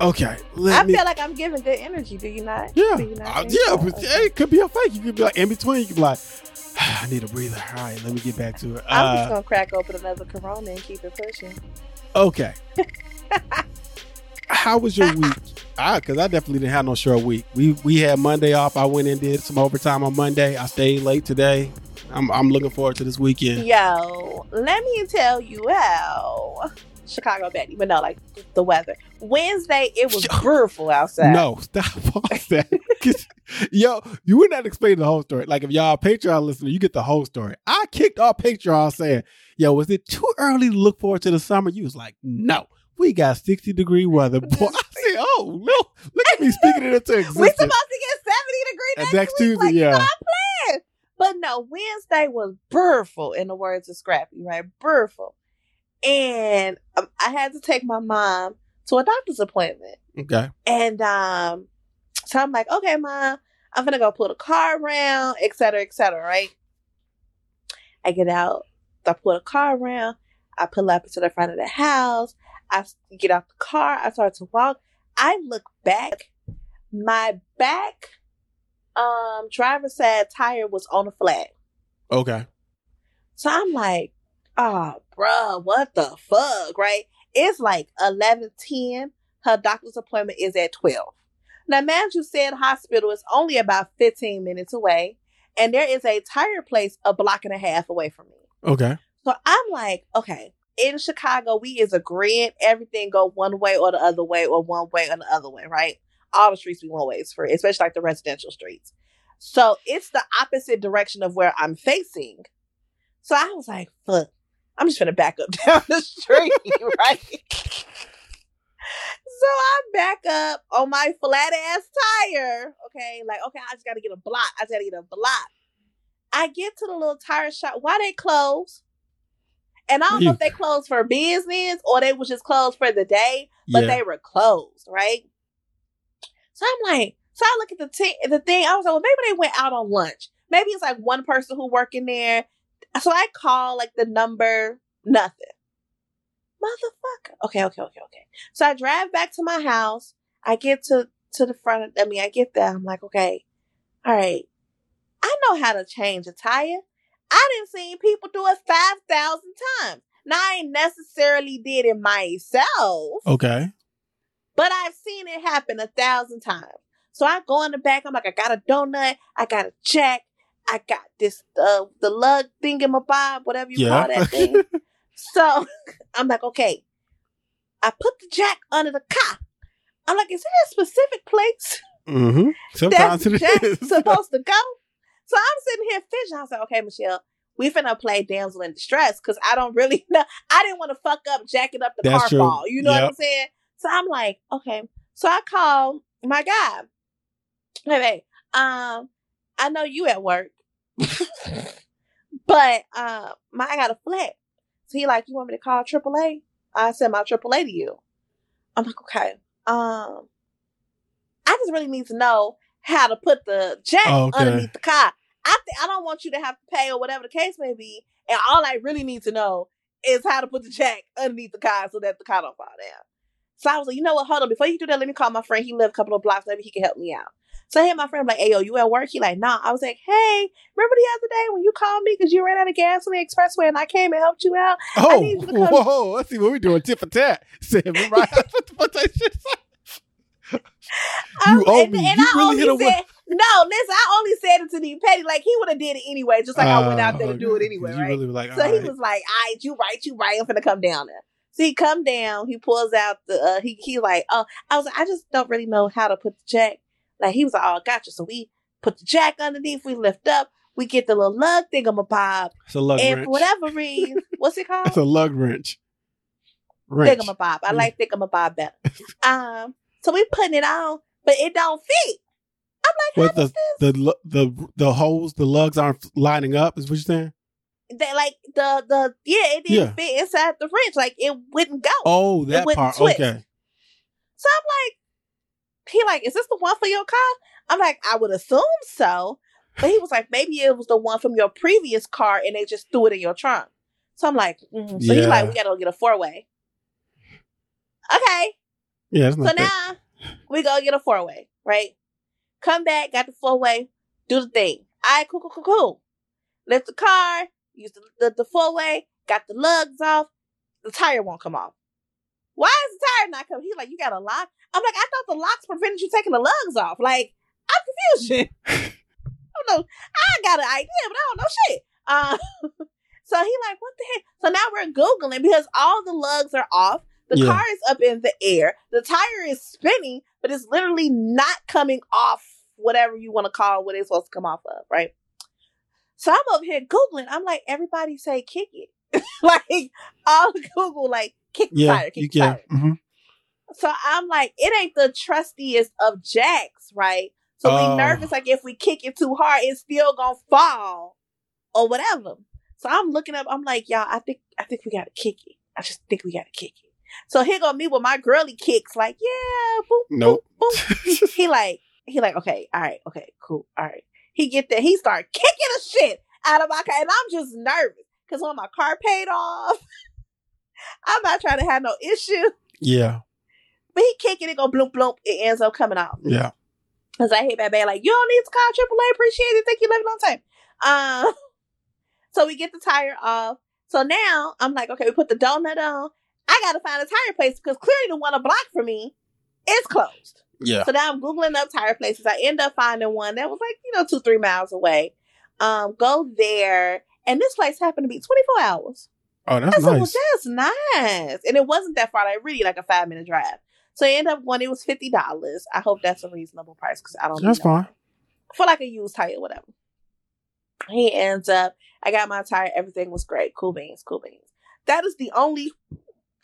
Okay, I let me. feel like I'm giving good energy. Do you not? Yeah, Do you not uh, yeah, but hey, it could be a fake. You could be like in between. You could be like, I need a breather. All right, let me get back to it. I'm just Uh, gonna crack open another Corona and keep it pushing. okay. How was your week? I, cause I definitely didn't have no short week. We we had Monday off. I went and did some overtime on Monday. I stayed late today. I'm I'm looking forward to this weekend. Yo, let me tell you how Chicago Betty, but no, like the weather. Wednesday, it was beautiful outside. No, stop that. Yo, you would not explain the whole story. Like if y'all Patreon listener, you get the whole story. I kicked off Patreon saying, "Yo, was it too early to look forward to the summer?" You was like, "No, we got sixty degree weather." Boy, I said, "Oh no, look at me speaking it into existence. We're supposed to get 70 degrees And next, next week. Tuesday, like, yeah. But no, Wednesday was beautiful, in the words of Scrappy, right? Beautiful. And um, I had to take my mom to a doctor's appointment. Okay, And um, so I'm like, okay, mom, I'm gonna go pull the car around, et cetera, et cetera, right? I get out, I pull the car around, I pull up to the front of the house, I get out the car, I start to walk. I look back, my back um driver's side tire was on the flat. okay, So I'm like, oh, bruh, what the fuck, right? It's like 11:10. Her doctor's appointment is at 12. Now, Manju said hospital is only about 15 minutes away, and there is a tire place a block and a half away from me. okay. So I'm like, okay, in Chicago, we is agreeing everything go one way or the other way or one way or the other way, right? All the streets be one ways for, especially like the residential streets. So it's the opposite direction of where I'm facing. So I was like, fuck, I'm just gonna back up down the street, right? So I back up on my flat ass tire. Okay, like okay, I just gotta get a block. I just gotta get a block. I get to the little tire shop. Why they close? And I don't know if they closed for business or they was just closed for the day, but yeah, they were closed, right? So I'm like, so I look at the t- the thing. I was like, well, maybe they went out on lunch. Maybe it's like one person who working there. So I call like the number, nothing. Motherfucker. Okay, okay, okay, okay. So I drive back to my house. I get to to the front. Of, I mean, I get there. I'm like, okay, all right. I know how to change a tire. I didn't see people do it five thousand times. Now I ain't necessarily did it myself, okay. but I've seen it happen a thousand times. So I go in the back. I'm like, I got a donut. I got a jack. I got this uh, the lug thing in my bob, whatever you Yeah. call that thing. so I'm like, okay. I put the jack under the car. I'm like, is there a specific place mm-hmm. Sometimes it Jack is. supposed to go? So I'm sitting here fishing. I was like, okay, Michelle, we finna play damsel in distress because I don't really know. I didn't want to fuck up jacking up the That's car true. ball. You know what I'm saying? So I'm like, okay. So I call my guy. Hey, hey, um, I know you at work, but uh, my I got a flat. So he like, you want me to call AAA? I send my AAA to you. I'm like, okay. Um, I just really need to know how to put the jack Okay. underneath the car. I th- I don't want you to have to pay or whatever the case may be. And all I really need to know is how to put the jack underneath the car so that the car don't fall down. So I was like, you know what? Hold on. Before you do that, let me call my friend. He live a couple of blocks. Maybe he can help me out. So I hit my friend I'm like, hey, yo, you at work? He like, nah. I was like, hey, remember the other day when you called me because you ran out of gas on the expressway and I came and helped you out? Oh, to come- whoa! Let's see what we doing. Tit for tat. Said right. what the fuck that shit? You Um, owe and, me. and You I really only hit a said, no, listen, I only said it to be petty. Like he would have did it anyway, just like I went out there to Uh, do it anyway, right? really like, So he right. was like, "All right, you right, you right. I'm finna come down there." So he come down. He pulls out the. Uh, he he like, oh, I was like, I just don't really know how to put the jack. Like he was like, oh, gotcha. So we put the jack underneath. We lift up. We get the little lug thing on my bob, It's a lug and wrench. for whatever reason, what's it called? It's a lug wrench. Wrench. Thingamabob. I like thingamabob better. um, so we putting it on, but it don't fit. I'm like, does this? The the the holes, the lugs aren't lining up. Is what you're saying? They, like the the yeah, it didn't Yeah. fit inside the wrench. Like it wouldn't go. Oh, that part. twist. Okay. So I'm like, he like, is this the one for your car? I'm like, I would assume so. But he was like, maybe it was the one from your previous car and they just threw it in your trunk. So I'm like, mm. so he Yeah. like, we gotta go get a four way. Okay. Yeah, So that. now we go get a four way, right? Come back, got the four way, do the thing. All right, cool, cool, cool, cool. Lift the car, use the, the, the four way, got the lugs off. The tire won't come off. Why is the tire not coming? He's like, you got a lock? I'm like, I thought the locks prevented you taking the lugs off. Like, I'm confused. I don't know. I got an idea, but I don't know shit. Uh, so he like, what the heck? So now we're Googling because all the lugs are off. The Yeah. car is up in the air. The tire is spinning, but it's literally not coming off whatever you want to call what it's supposed to come off of, right? So I'm over here Googling. I'm like, everybody say kick it. like all Google, like kick the Yeah, tire, kick you the can. tire. hmm So I'm like, it ain't the trustiest of jacks, right? So Oh. we nervous, like if we kick it too hard, it's still gonna fall or whatever. So I'm looking up, I'm like, y'all, I think I think we gotta kick it. I just think we gotta kick it. So here go me with my girly kicks, like, yeah, boop, Nope. boop, boop. he like, he like, okay, all right, okay, cool, all right. He get there, he start kicking the shit out of my car, and I'm just nervous because when my car paid off, I'm not trying to have no issue. yeah, But he kicking it, go bloop bloop. It ends up coming off. yeah. Cause I hate that bad. Like you don't need to call AAA. Appreciate it. Thank you. Love you long time. Um. So we get the tire off. So now I'm like, okay, we put the donut on. I gotta find a tire place because clearly the one a block for me is closed. Yeah. So now I'm googling up tire places. I end up finding one that was like you know two three miles away. Um, go there, and this place happened to be 24 hours. Oh, that's said, well, nice. that's nice. And it wasn't that far, like really like a five minute drive. So I ended up when it was fifty dollars. I hope that's a reasonable price because I don't That's fine. For like a used tire, or whatever. He ends up, I got my tire, everything was great. Cool beans, cool beans. That is the only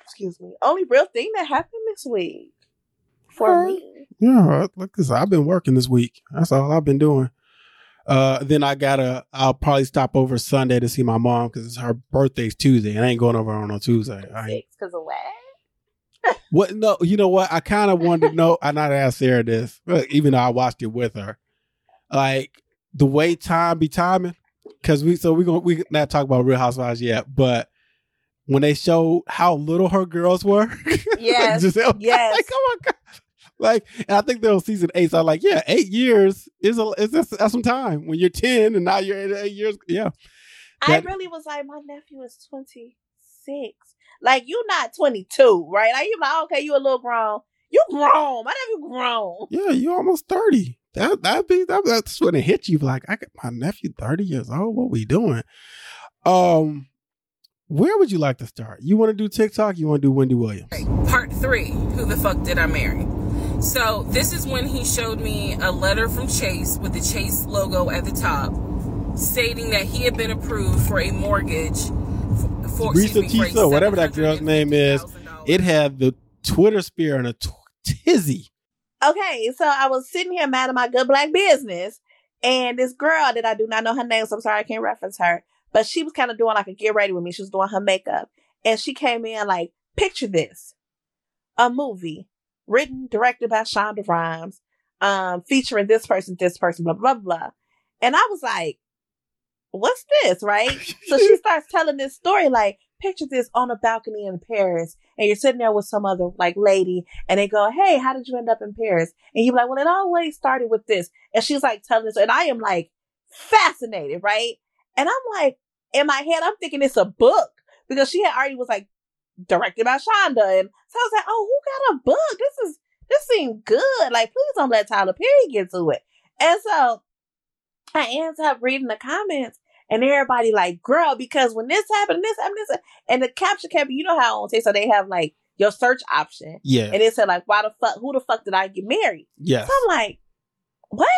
excuse me, only real thing that happened this week. For me. Yeah, look, cause I've been working this week. That's all I've been doing. Uh, then I gotta. I'll probably stop over Sunday to see my mom because it's her birthday's Tuesday, and I ain't going over on a Tuesday. I Six, because of what? what? No, you know what? I kind of wanted to know. I not asked Sarah this, but even though I watched it with her, like the way time be timing. Because we, so we gonna we not talk about Real Housewives yet, but when they showed how little her girls were, Yes, Gizelle, yes. like oh my god, like and I think they're on season eight. So I'm like, yeah, eight years is a is that's, that's some time when you're ten and now you're at eight years. Yeah, I really was like, my nephew is 26. Like, you're not 22, right? Like, you're like, okay, you a little grown. You grown. My nephew grown. yeah, you're almost thirty. That that be that, that's when it hit you. Like I got my nephew thirty years old. What we doing? Um, where would you like to start? You want to do TikTok? You want to do Wendy Williams? Part three Who the fuck did I marry? So, this is when he showed me a letter from Chase with the Chase logo at the top stating that he had been approved for a mortgage for, for Reesa excuse me, Teesa, whatever that girl's name is, It had the Twitter spear and a t- tizzy. Okay, so I was sitting here mad at my good black business, and this girl that I do not know her name, so I'm sorry I can't reference her, but she was kind of doing like a get ready with me. She was doing her makeup, and she came in like, picture this, a movie written, directed by Shonda Rhimes, um, featuring this person, this person, blah blah blah, and I was like, what's this, right? So she starts telling this story like, picture this on a balcony in Paris, and you're sitting there with some other like lady, and they go, Hey, how did you end up in Paris? And you're like, Well, it always started with this. And she's like telling this, and I am like fascinated, right? And I'm like, in my head, I'm thinking it's a book because she had already was like directed by Shonda. And so I was like, Oh, who got a book? This is, this seems good. Like, please don't let Tyler Perry get to it. And so I ends up reading the comments and everybody like, girl, because when this happened, this happened, this, happened," and the caption kept, you know how on say so they have like your search option, Yeah. and it said like, why the fuck, who the fuck did I get married? Yes. So I'm like, what?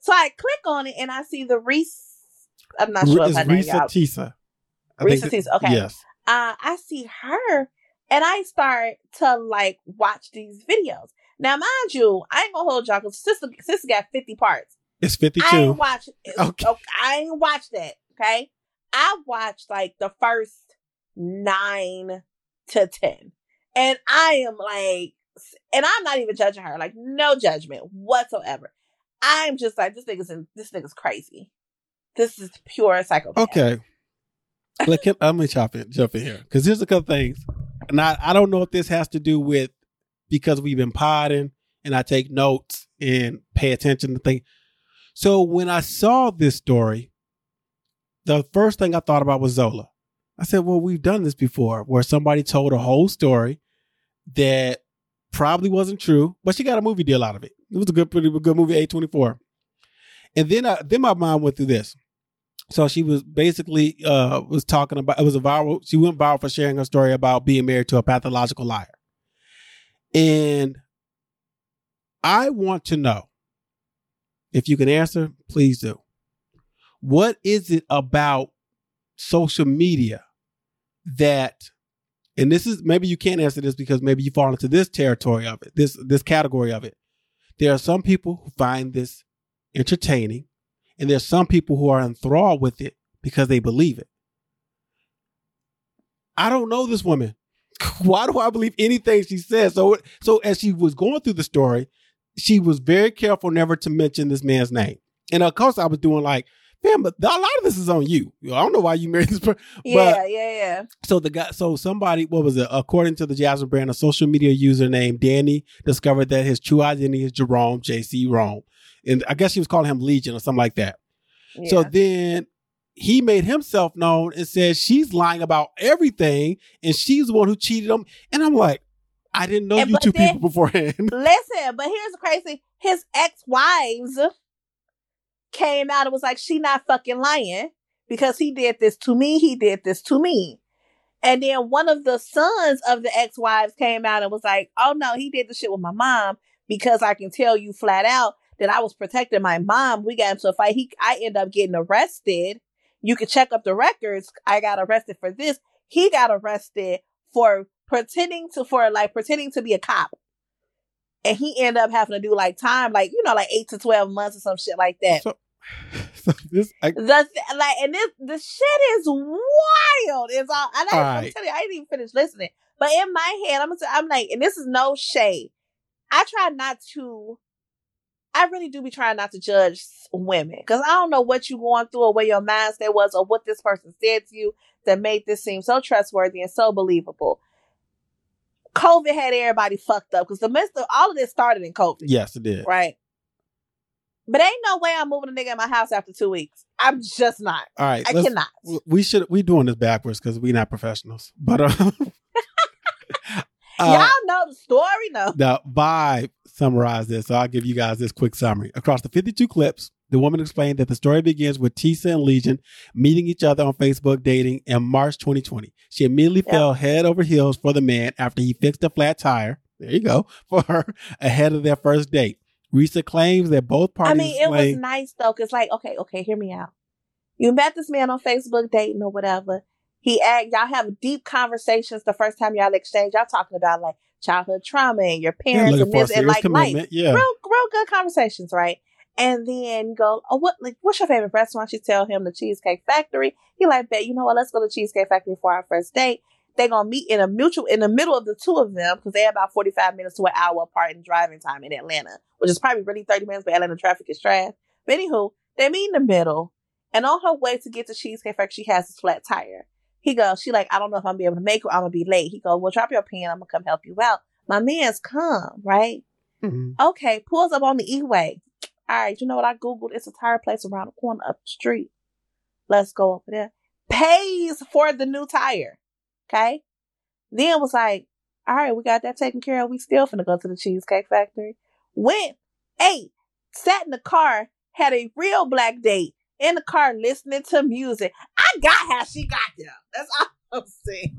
So I click on it and I see the Reese. I'm not sure if it's her name. Reesa y'all. Teesa. I Reesa Teesa, okay. Yes. Uh, I see her and I start to like watch these videos. Now, mind you, I ain't gonna hold y'all because sister, sister got 50 parts. It's I 52. ain't watch. Okay. Okay. I ain't watched that. Okay. I watched like the first nine to ten, and I am like, and I'm not even judging her. Like no judgment whatsoever. I'm just like this nigga's in, this nigga's crazy. This is pure psychopath. Okay. Can, let me chop in, jump in here because here's a couple things, and I, I don't know if this has to do with because we've been potting and I take notes and pay attention to things. So when I saw this story, the first thing I thought about was Zola. I said, well, we've done this before where somebody told a whole story that probably wasn't true, but she got a movie deal out of it. It was a good, pretty good movie, A24. And then, I, then my mind went through this. So she was basically uh was talking about it was a viral. She went viral for sharing her story about being married to a pathological liar. And I want to know if you can answer, please do. What is it about social media that and this is maybe you can't answer this because maybe you fall into this territory of it, this this category of it. There are some people who find this entertaining, and there's some people who are enthralled with it because they believe it. I don't know this woman. Why do I believe anything she says? So so as she was going through the story, she was very careful never to mention this man's name. And of course I was doing like, man, but a lot of this is on you. I don't know why you married this person. Yeah, yeah, yeah. So the guy, so somebody, what was it? According to the Jasmine brand, a social media user named Danny discovered that his true identity is Jerome JC Rome, and I guess she was calling him Legion or something like that. yeah. So then he made himself known and said she's lying about everything, and she's the one who cheated him. And I'm like, I didn't know And you two then- people beforehand. Listen, but here's the crazy. His ex-wives came out and was like, she not fucking lying because he did this to me. He did this to me. And then one of the sons of the ex-wives came out and was like, oh no, he did the shit with my mom because I can tell you flat out that I was protecting my mom. We got into a fight. He, I end up getting arrested. You can check up the records. I got arrested for this. He got arrested for pretending to, for like pretending to be a cop and he ended up having to do like time, like you know, like eight to twelve months or some shit like that. So, so this, I, The like, and this the shit is wild. It's all. And I, All I'm telling you, I didn't even finish listening. But in my head, I'm gonna say, I'm like, and this is no shade. I try not to. I really do be trying not to judge women because I don't know what you going through or where your mindset was or what this person said to you that made this seem so trustworthy and so believable. COVID had everybody fucked up because the midst of all of this started in COVID. yes, it did. Right. But ain't no way I'm moving a nigga in my house after two weeks. I'm just not. All right, I cannot. we should we doing this backwards because we're not professionals. But uh, uh, Y'all know the story, no? the vibe summarized this, so I'll give you guys this quick summary. Across the 52 clips, the woman explained that the story begins with Teesa and Legion meeting each other on Facebook dating in March 2020. She immediately Yep. fell head over heels for the man after he fixed a flat tire. There you go for her ahead of their first date. Reesa claims that both parties. I mean, it was nice though, because like, okay, okay, hear me out. You met this man on Facebook dating or whatever. He act, y'all have deep conversations the first time y'all exchange. Y'all talking about like childhood trauma and your parents and this and like life. Yeah. real, real good conversations, right? And then go, oh, what, like, what's your favorite restaurant? You tell him the Cheesecake Factory. He like, bet, you know what? Let's go to Cheesecake Factory for our first date. They're gonna meet in a mutual, in the middle of the two of them, because they're about 45 minutes to an hour apart in driving time in Atlanta, which is probably really 30 minutes, but Atlanta traffic is trash. But anywho, they meet in the middle, and on her way to get to Cheesecake Factory, she has this flat tire. He goes, she like, I don't know if I'm gonna be able to make it, I'm gonna be late. He goes, well, drop your pen, I'm gonna come help you out. My man's come, right? Mhm. Okay, pulls up on the E-way. All right, you know what I Googled? It's a tire place around the corner up the street. Let's go over there. Pays for the new tire. Okay. Then was like, all right, we got that taken care of. We still finna go to the Cheesecake Factory. Went, ate, sat in the car, had a real black date in the car listening to music. I got how she got there. That's all I'm saying.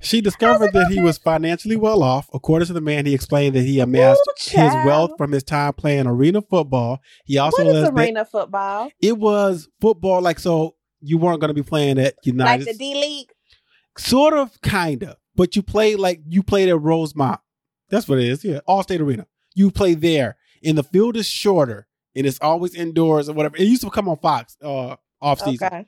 She discovered that he was financially well off. According to the man, he explained that he amassed Ooh, his wealth from his time playing arena football. He also What is alleged that arena football? it was football, like so you weren't going to be playing at Like United, the D League? sort of, kind of, but you played like you played at Rosemont. That's what it is. Yeah, Allstate Arena. You play there, and the field is shorter, and it's always indoors or whatever. It used to come on Fox uh, off season. Okay.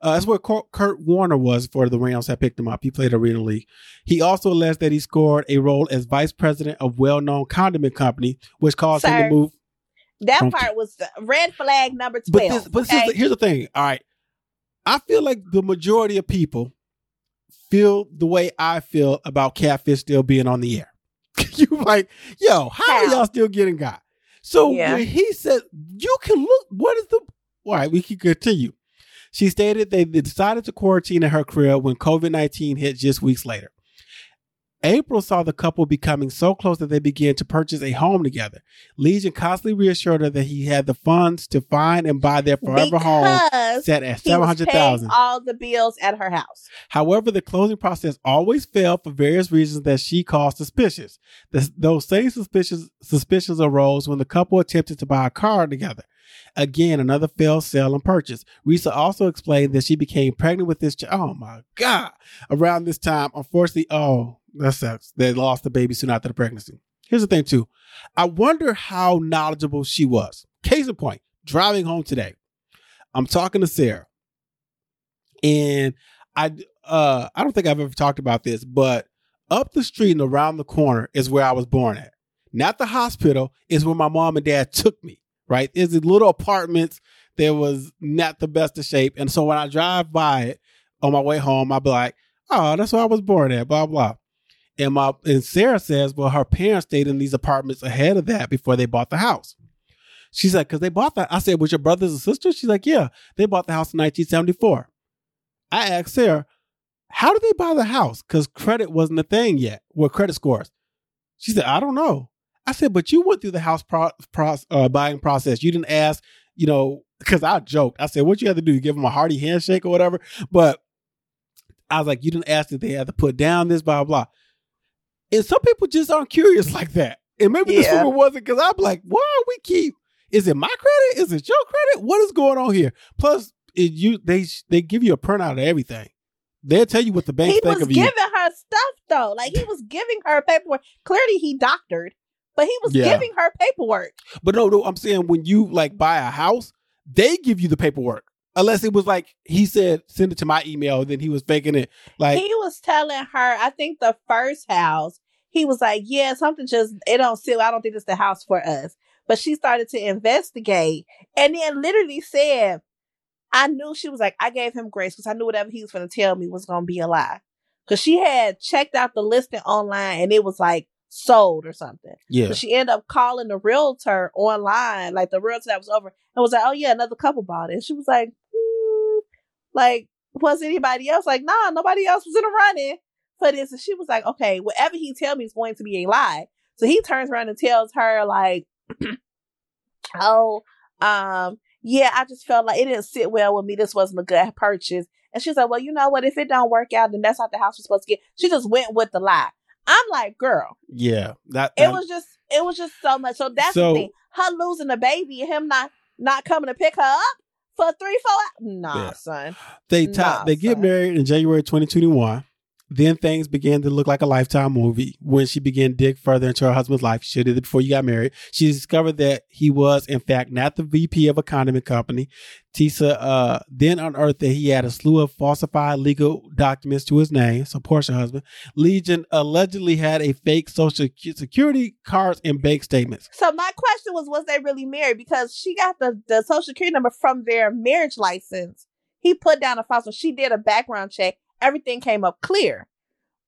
Uh, that's where Kurt, Warner was for the Rams had picked him up. He played Arena League. He also alleged that he scored a role as vice president of well-known condiment company, which caused him to move. That From- part was red flag number But 12. this, but this okay? is, here's the thing. All right, I feel like the majority of people feel the way I feel about catfish still being on the air. you like, yo, how, are How? y'all still getting got? So Yeah. when he said, you can look, what is the, all right, we can continue. She stated they decided to quarantine in her crib when COVID 19 hit just weeks later. April saw the couple becoming so close that they began to purchase a home together. Legion constantly reassured her that he had the funds to find and buy their forever home set at seven hundred thousand. all the bills at her house. However, the closing process always failed for various reasons that she called suspicious. The- those same suspicious suspicions arose when the couple attempted to buy a car together. Again, another failed sale and purchase. Reesa also explained that she became pregnant with this child. Oh my God. Around this time, unfortunately, oh, that sucks. They lost the baby soon after the pregnancy. Here's the thing, too. I wonder how knowledgeable she was. Case in point, driving home today, I'm talking to Sarah. And I uh I don't think I've ever talked about this, but up the street and around the corner is where I was born at. Not the hospital is where my mom and dad took me, right? There's these little apartments that was not the best of shape. And so when I drive by it on my way home, I'll be like, oh, that's where I was born at, blah, blah. And my and Sarah says, well, her parents stayed in these apartments ahead of that before they bought the house. She's like, because they bought that. I said, with your brothers and sisters? She's like, yeah, they bought the house in 1974. I asked Sarah, how did they buy the house? Because credit wasn't a thing yet. Well, credit scores. She said, I don't know. I said, but you went through the house pro- pro- uh, buying process. You didn't ask, you know, because I joked. I said, what you have to do? You give them a hearty handshake or whatever. But I was like, you didn't ask if they had to put down this, blah, blah. And some people just aren't curious like that. And maybe this woman wasn't because I'm like, why we keep, is it my credit? Is it your credit? What is going on here? Plus, it, you they they give you a printout of everything. They'll tell you what the bank he think was of you. giving her stuff though. Like he was giving her paperwork. Clearly he doctored, but he was Yeah. giving her paperwork. But no, no, I'm saying when you like buy a house, they give you the paperwork. Unless it was like he said, send it to my email, then he was faking it. Like, he was telling her, I think the first house, he was like, Yeah, something just it don't sit. I don't think it's the house for us. But she started to investigate and then literally said, I knew she was like, I gave him grace because I knew whatever he was gonna tell me was gonna be a lie. Cause she had checked out the listing online and it was like sold or something. yeah, So she ended up calling the realtor online, like the realtor that was over, and was like, "Oh yeah, another couple bought it." And she was like, "Hmm, "Like, was anybody else?" Like, "Nah, nobody else was in the running for this." And she was like, "Okay, whatever he tell me is going to be a lie." So he turns around and tells her like, "Oh, um, yeah, I just felt like it didn't sit well with me. This wasn't a good purchase." And she's like, "Well, you know what? If it don't work out, then that's not the house we're supposed to get." She just went with the lie. I'm like, "Girl." yeah. That, it was just it was just so much. So that's So- the thing. Her losing the baby and him not not coming to pick her up for three, four hours. Nah, Yeah. son. they Nah, top, they get married in January 2021. Then things began to look like a lifetime movie when she began to dig further into her husband's life. She did it before you got married. She discovered that he was, in fact, not the VP of a condiment company. Teesa uh, then unearthed that he had a slew of falsified legal documents to his name. So Portia husband. Legion allegedly had a fake social security cards and bank statements. So my question was, was they really married? Because she got the, the social security number from their marriage license. He put down a false one. She did a background check. Everything came up clear.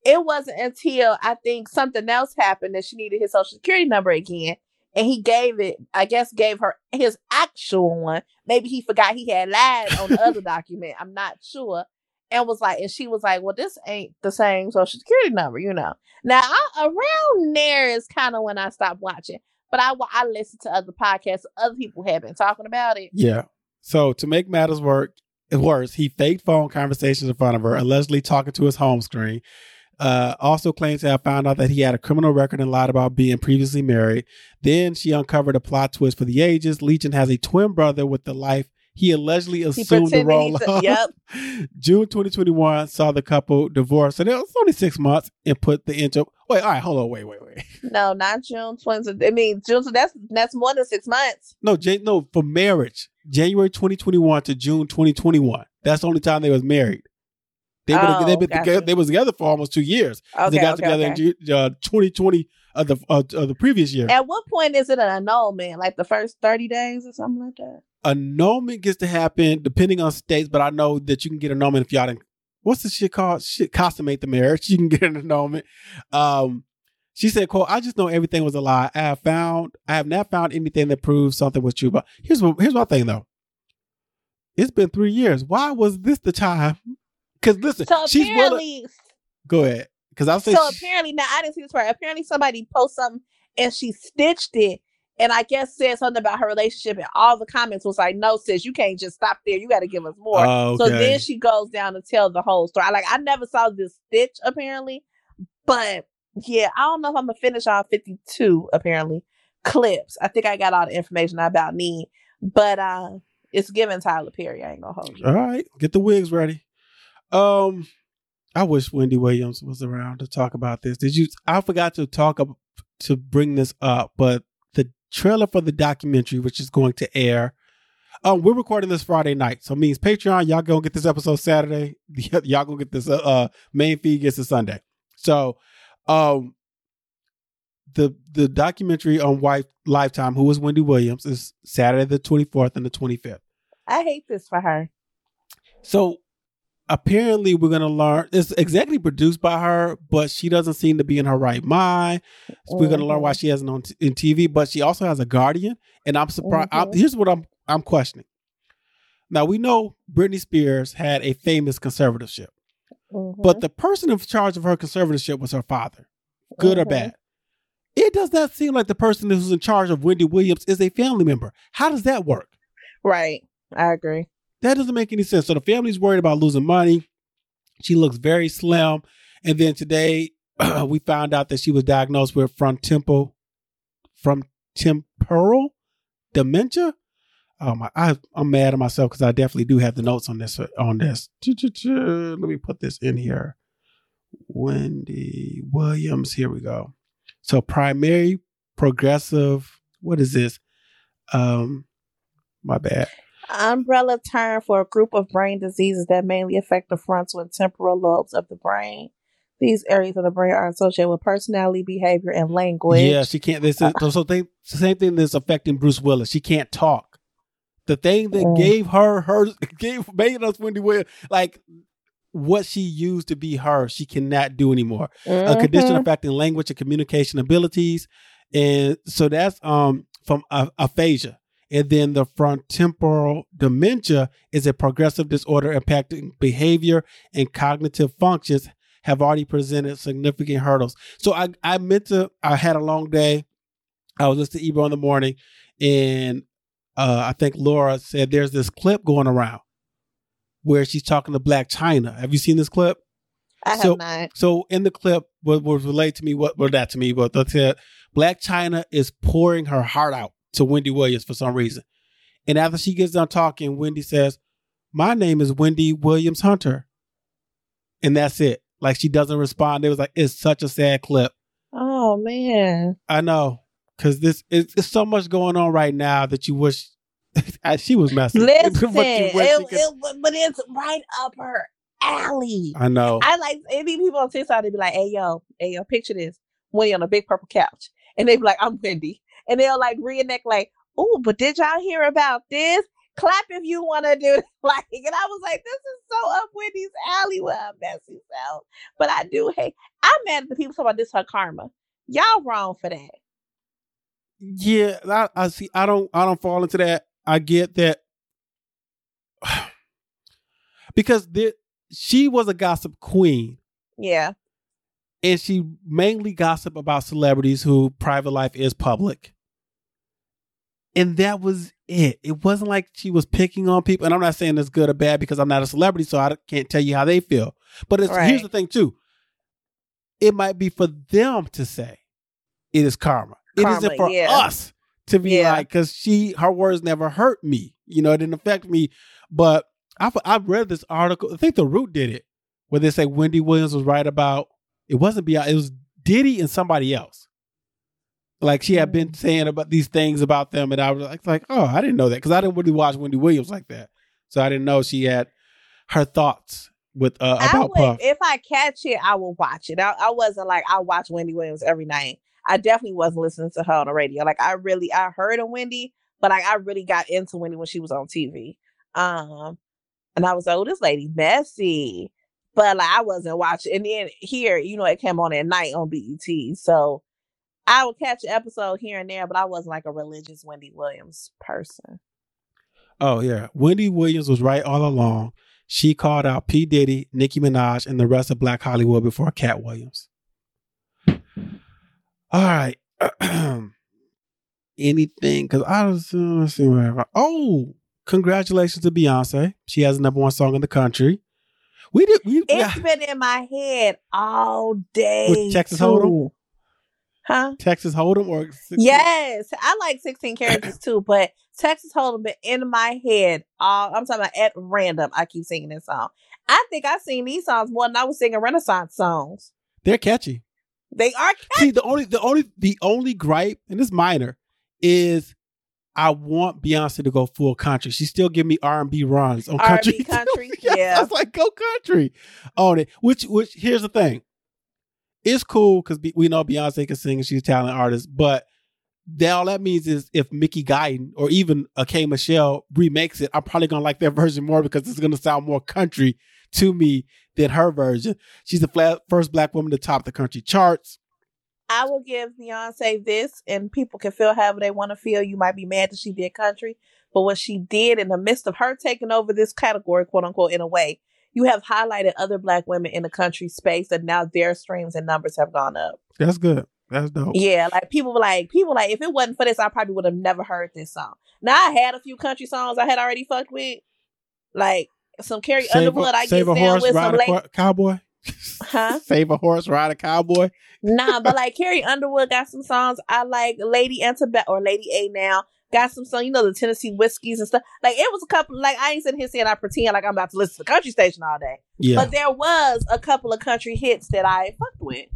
It wasn't until I think something else happened that she needed his social security number again. And he gave it, I guess, gave her his actual one. Maybe he forgot he had lied on the other document. I'm not sure. And was like, and she was like, well, this ain't the same social security number, you know. Now, I, around there is kind of when I stopped watching. But I, I listened to other podcasts. Other people have been talking about it. Yeah. So to make matters work worse, he faked phone conversations in front of her, allegedly talking to his home screen. Uh, also claims to have found out that he had a criminal record and lied about being previously married. Then she uncovered a plot twist for the ages. Legion has a twin brother with the life he allegedly He assumed the role of. yep. June 2021 saw the couple divorce, and it was only six months and put the end into. Wait, all right, hold on, wait, wait, wait. No, not June 20. I mean, June, so that's that's more than six months. No, Jan- no, for marriage, January 2021 to June 2021. That's the only time they was married. They been, Oh, they been gotcha. together. They was together for almost two years. Okay, they got okay, together okay. in uh, 2020 of the uh, of the previous year. At what point is it an annulment? Like the first 30 days or something like that? Annulment gets to happen depending on states, but I know that you can get annulment if y'all didn't. What's the shit called? Shit, consummate the marriage. You can get an annulment. Um, She said, "quote I just know everything was a lie. I have found, I have not found anything that proves something was true. But here's what, here's my thing though. It's been three years. Why was this the time? Because listen, So she's willing. Go ahead. Because I'll say, so she- apparently, now I didn't see this part. Apparently, somebody posted something and she stitched it, and I guess said something about her relationship, and all the comments was like, "No, sis, you can't just stop there. You got to give us more." Oh, So then she goes down to tell the whole story. Like I never saw this stitch apparently, but yeah, I don't know if I'm gonna finish all 52 apparently clips. I think I got all the information I about need, but uh, it's given Tyler Perry. I ain't gonna hold you. All right, get the wigs ready. Um, I wish Wendy Williams was around to talk about this. Did you? I forgot to talk to bring this up, but trailer for the documentary, which is going to air. Um, we're recording this Friday night, so it means Patreon. Y'all gonna get this episode Saturday. Y'all gonna get this uh, uh main feed gets it Sunday. So, um, the the documentary on White Lifetime, who was Wendy Williams, is Saturday the twenty fourth and the twenty fifth. I hate this for her. So apparently we're gonna learn it's exactly produced by her, but she doesn't seem to be in her right mind. So We're gonna learn why she hasn't on t- in TV, but she also has a guardian, and I'm surprised. I'm, Mhm. here's what I'm I'm questioning. Now we know Britney Spears had a famous conservatorship, Mhm. but the person in charge of her conservatorship was her father, good or Mhm. bad. It does not seem like the person who's in charge of Wendy Williams is a family member. How does that work? right, I agree. That doesn't make any sense. So the family's worried about losing money. She looks very slim. And then today we found out that she was diagnosed with frontotemporal from temporal dementia. Oh my! I, I'm mad at myself because I definitely do have the notes on this. On this, let me put this in here. Wendy Williams. Here we go. So primary progressive. What is this? Um, my bad. Umbrella term for a group of brain diseases that mainly affect the frontal and temporal lobes of the brain. These areas of the brain are associated with personality, behavior, and language. Yeah, she can't. This is so they, same thing that's affecting Bruce Willis. She can't talk. The thing that Mm. gave her her gave made us Wendy Williams like what she used to be her, she cannot do anymore. A condition Mhm. affecting language and communication abilities, and so that's um from a- aphasia. And then the frontotemporal dementia is a progressive disorder impacting behavior and cognitive functions have already presented significant hurdles. So I, I meant to, I had a long day. I was listening to Ebro in the morning and uh, I think Laura said there's this clip going around where she's talking to Blac Chyna. Have you seen this clip? I have so- not. So in the clip, what was relayed to me, what well that to me, but said Blac Chyna is pouring her heart out to Wendy Williams for some reason. And after she gets done talking, Wendy says, My name is Wendy Williams Hunter. And that's it. Like she doesn't respond. It was like, it's such a sad clip. Oh man. I know. Cause this is it's so much going on right now that you wish she was messy. Listen, But it, it- but it's right up her alley. I know. I like any people on TikTok. They be like, "Hey yo, hey yo, picture this: Wendy on a big purple couch," and they be like, "I'm Wendy," and they'll like reenact like, "Oh, but did y'all hear about this? Clap if you want to do it." like." And I was like, "This is so up Wendy's alley with her messy self." But I do hate. I'm mad at the people talking about this her karma. Y'all wrong for that. Yeah, I, I see. I don't. I don't fall into that. I get that because there, she was a gossip queen, Yeah, and she mainly gossip about celebrities who private life is public, and that was it. It wasn't like she was picking on people. And I'm not saying it's good or bad because I'm not a celebrity, so I can't tell you how they feel. But it's, here's the thing too. It might be for them to say it is karma. it Karma, isn't for yeah. us to be Yeah. like because she her words never hurt me. You know, it didn't affect me. But I've I've read this article. I think the Root did it where they say Wendy Williams was right about it wasn't Beyonce. It was Diddy and somebody else. Like she had been saying about these things about them, and I was like, like oh, I didn't know that because I didn't really watch Wendy Williams like that, so I didn't know she had her thoughts with uh, about would, Puff. if I catch it, I will watch it. I, I wasn't like I watch Wendy Williams every night. I definitely wasn't listening to her on the radio. Like I really, I heard of Wendy, but like I really got into Wendy when she was on TV. Um, and I was like, oh, this lady messy. but like I wasn't watching. And then here, you know, it came on at night on BET, so I would catch an episode here and there, but I wasn't like a religious Wendy Williams person. Oh yeah, Wendy Williams was right all along. She called out P Diddy, Nicki Minaj, and the rest of Black Hollywood before Katt Williams. All right. Anything? Because I was uh, see whatever. Oh, congratulations to Beyonce. She has the number one song in the country. We did. We It's been in my head all day. With Texas. Hold'em? Huh? Texas Hold'em or Yes, I like 16 characters too, but Texas Hold'em been in my head. All I'm talking about at random. I keep singing this song. I think I've seen these songs more than I was singing Renaissance songs. They're catchy. They are See, the only the only the only gripe, and it's minor, is I want Beyonce to go full country. She still give me R and B runs on country. R&B country, Yes, yeah. I was like, go country oh, on it. Which which here's the thing. It's cool because we know Beyonce can sing and she's a talented artist, but that all that means is if Mickey Guyton or even a K Michelle remakes it, I'm probably gonna like their version more because it's gonna sound more country to me than her version. She's the fla- first black woman to top the country charts. I will give Beyonce this, and people can feel however they want to feel. You might be mad that she did country, but what she did in the midst of her taking over this category, quote unquote, in a way, you have highlighted other black women in the country space, and now their streams and numbers have gone up. That's good. That's dope. Yeah, like people were like, people like, if it wasn't for this, I probably would have never heard this song. Now I had a few country songs I had already fucked with, like some Carrie Save Underwood. a, I get down horse, with some ride a late, co- cowboy. Huh? Save a horse, ride a cowboy. nah, but like Carrie Underwood got some songs I like. Lady Antebellum or Lady A now got some song. You know the Tennessee whiskeys and stuff. Like it was a couple. Like I ain't sitting here saying I pretend like I'm about to listen to the country station all day, Yeah, but there was a couple of country hits that I fucked with.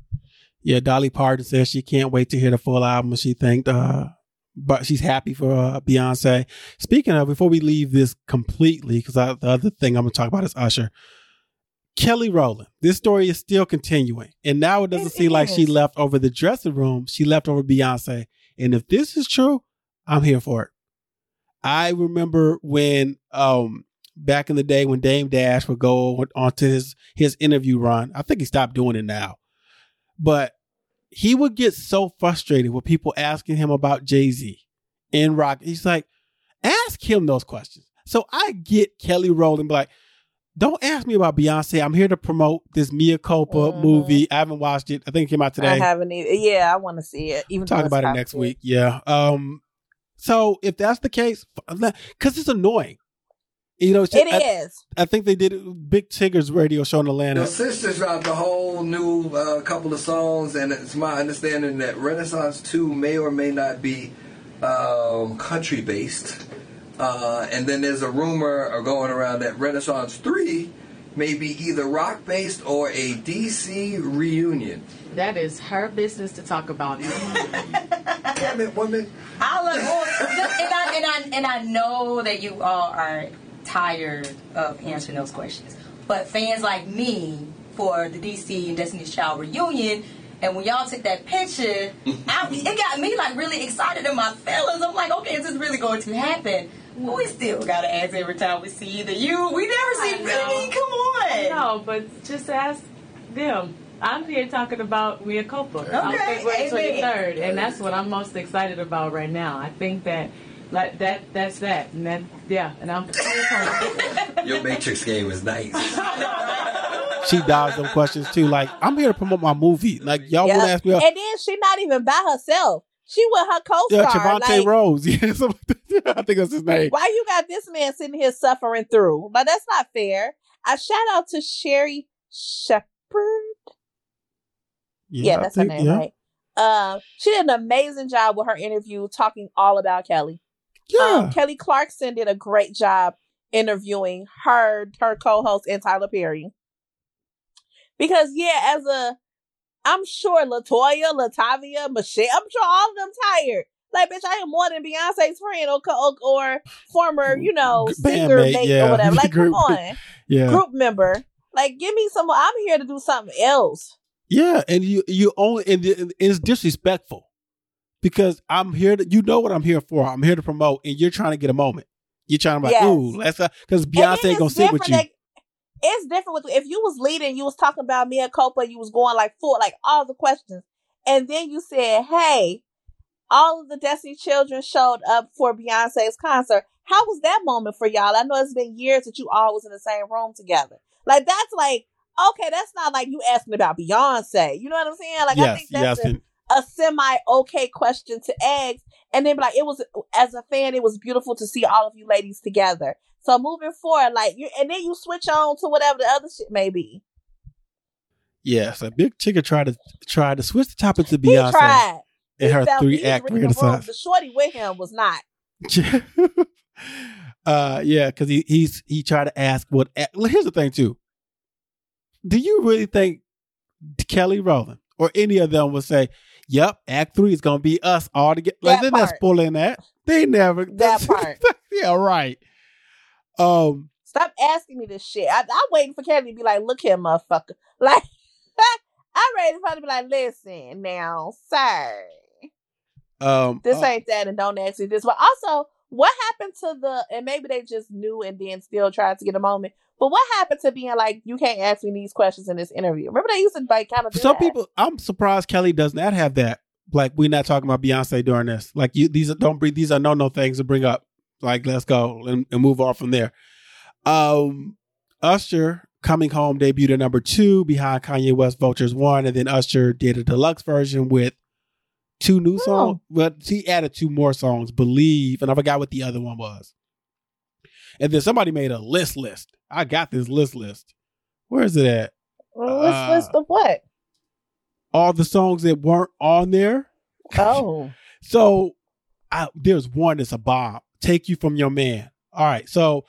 yeah. Dolly Parton says she can't wait to hear the full album. She thanked, uh, but she's happy for uh, Beyonce. Speaking of, before we leave this completely, because the other thing I'm gonna talk about is Usher. Kelly Rowland. This story is still continuing, and now it doesn't It seem like she left over the dressing room. She left over Beyonce, and if this is true, I'm here for it. I remember when um back in the day when Dame Dash would go onto his his interview run. I think he stopped doing it now. But he would get so frustrated with people asking him about Jay-Z and rock. He's like, ask him those questions. So I get Kelly Rowland like, don't ask me about Beyonce. I'm here to promote this Mea Culpa Mhm. movie. I haven't watched it. I think it came out I today haven't even. Yeah, I want to see it. Even talk about it next week. Yeah. Um. So if that's the case, because it's annoying, you know, it's It I, is. I think they did Big Tigger's radio show in Atlanta. The sisters dropped a whole new uh, couple of songs, and it's my understanding that Renaissance 2 may or may not be um, country based. Uh, and then there's a rumor going around that Renaissance 3 may be either rock based or a DC reunion. That is her business to talk about. Damn it, woman. I uh, look, just, and, I, and, I, and I know that you all are tired of answering those questions. But fans like me for the DC and Destiny's Child reunion, and when y'all took that picture, I, it got me like really excited in my feelings. I'm like, okay, is this really going to happen? But we mm. still gotta ask every time we see either you. We never see I know. Brittany. Come on. no, but just ask them. I'm here talking about Mea Culpa on Okay, February amen. 23rd, and that's what I'm most excited about right now. I think that, like that, that's that, and then yeah, and I'm. Your Matrix game is nice. She dodged them questions too. Like I'm here to promote my movie. Like y'all Yep. want to ask me? And then she not even by herself. She with her co-star. Javante like, Rose. Yeah. I think that's his name. why you got this man sitting here suffering through? Like that's not fair. I shout out to Sherri Shepherd. Yeah, I that's her name, yeah. right? Um, she did an amazing job with her interview, talking all about Kelly. Yeah, Um, Kelly Clarkson did a great job interviewing her, her co-host, and Tyler Perry. Because yeah, as a, I'm sure LeToya, Latavia, Michelle, I'm sure all of them tired. Like, bitch, I am more than Beyonce's friend or co- or former, you know, singer bandmate, mate yeah. or whatever. Like, come Group- on, yeah, group member. Like, give me some. I'm here to do something else. yeah. And you, you only, and it- it's disrespectful because I'm here to. You know what I'm here for. I'm here to promote, and you're trying to get a moment. You're trying to be like, Yes. ooh, let's uh, because Beyonce ain't gonna sit with you. It's different with if you was leading, you was talking about Mea Culpa, you was going like full like all the questions, and then you said, "Hey, all of the Destiny Children showed up for Beyonce's concert." How was that moment for y'all? I know it's been years that you all was in the same room together. Like that's like okay, that's not like you asking about Beyonce. You know what I'm saying? Like I think that's yes. a, a semi okay question to ask. And then like, it was as a fan, it was beautiful to see all of you ladies together. So moving forward, like you, and then you switch on to whatever the other shit may be. Yes, a big chicken tried to try to switch the topic to He Beyonce tried. in He her three act renaissance. The shorty with him was not. uh, yeah, because he he's he tried to ask what. well, Here's the thing too. Do you really think Kelly Rowland or any of them would say, "Yep, Act Three is gonna be us all together"? Like That they're not spoiling that. They never. That part. yeah, right. Um. Stop asking me this shit. I, I'm waiting for Kelly to be like, look here, motherfucker. Like, I'm ready for her to be like, listen now, sir. Um. This uh, ain't that, and don't ask me this. But also, what happened to the? And maybe they just knew and then still tried to get a moment. But what happened to being like, you can't ask me these questions in this interview? Remember they used to like kind of some that? people, I'm surprised Kelly does not have that. Like we're not talking about Beyonce during this. Like you, these are don't bring these are no no things to bring up. Like let's go and, and move on from there. Um, Usher coming home debuted at number two behind Kanye West Vultures one, and then Usher did a deluxe version with two new Oh. songs. But he added two more songs, Believe, and I forgot what the other one was. And then somebody made a list list. I got this list list. Where is it at? Well, list, uh, list of what? all the songs that weren't on there. Oh, So I, there's one that's a bomb. Take you from your man. All right. So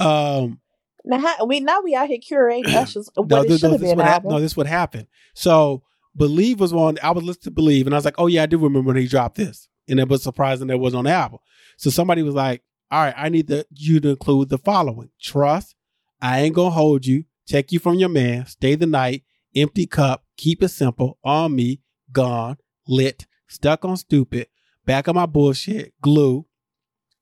um now how, we now we out here curating Usher's what no, this, should no, have this been. hap- no, this what happened. So Believe was on I was listening to Believe and I was like, Oh yeah, I do remember when he dropped this. And it was surprising that it was on the album. So somebody was like, All right, I need the, you to include the following. Trust, I ain't gonna hold you, take you from your man, stay the night, empty cup, keep it simple, on me, gone, lit, stuck on stupid, back on my bullshit, glue,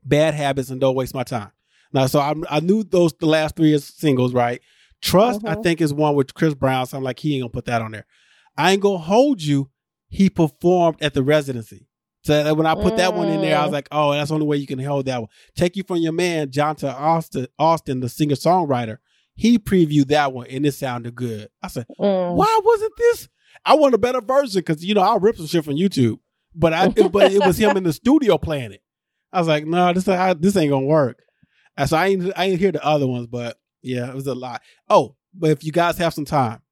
bad habits, and don't waste my time. Now, so I, I knew those the last three is singles, right? Trust, I Mhm. think, is one with Chris Brown. So I'm like, he ain't gonna put that on there. I ain't gonna hold you. He performed at the residency. So when I put that one in there, I was Mm. like, oh, that's the only way you can hold that one. Take you from your man, Johntá Austin, Austin, the singer songwriter. He previewed that one and it sounded good. I said, Mm. why wasn't this? I want a better version because you know I'll rip some shit from YouTube, but I but it was him in the studio playing it. I was like, no, this I, this ain't gonna work. And so I ain't I ain't hear the other ones, but yeah, it was a lot. Oh, but if you guys have some time,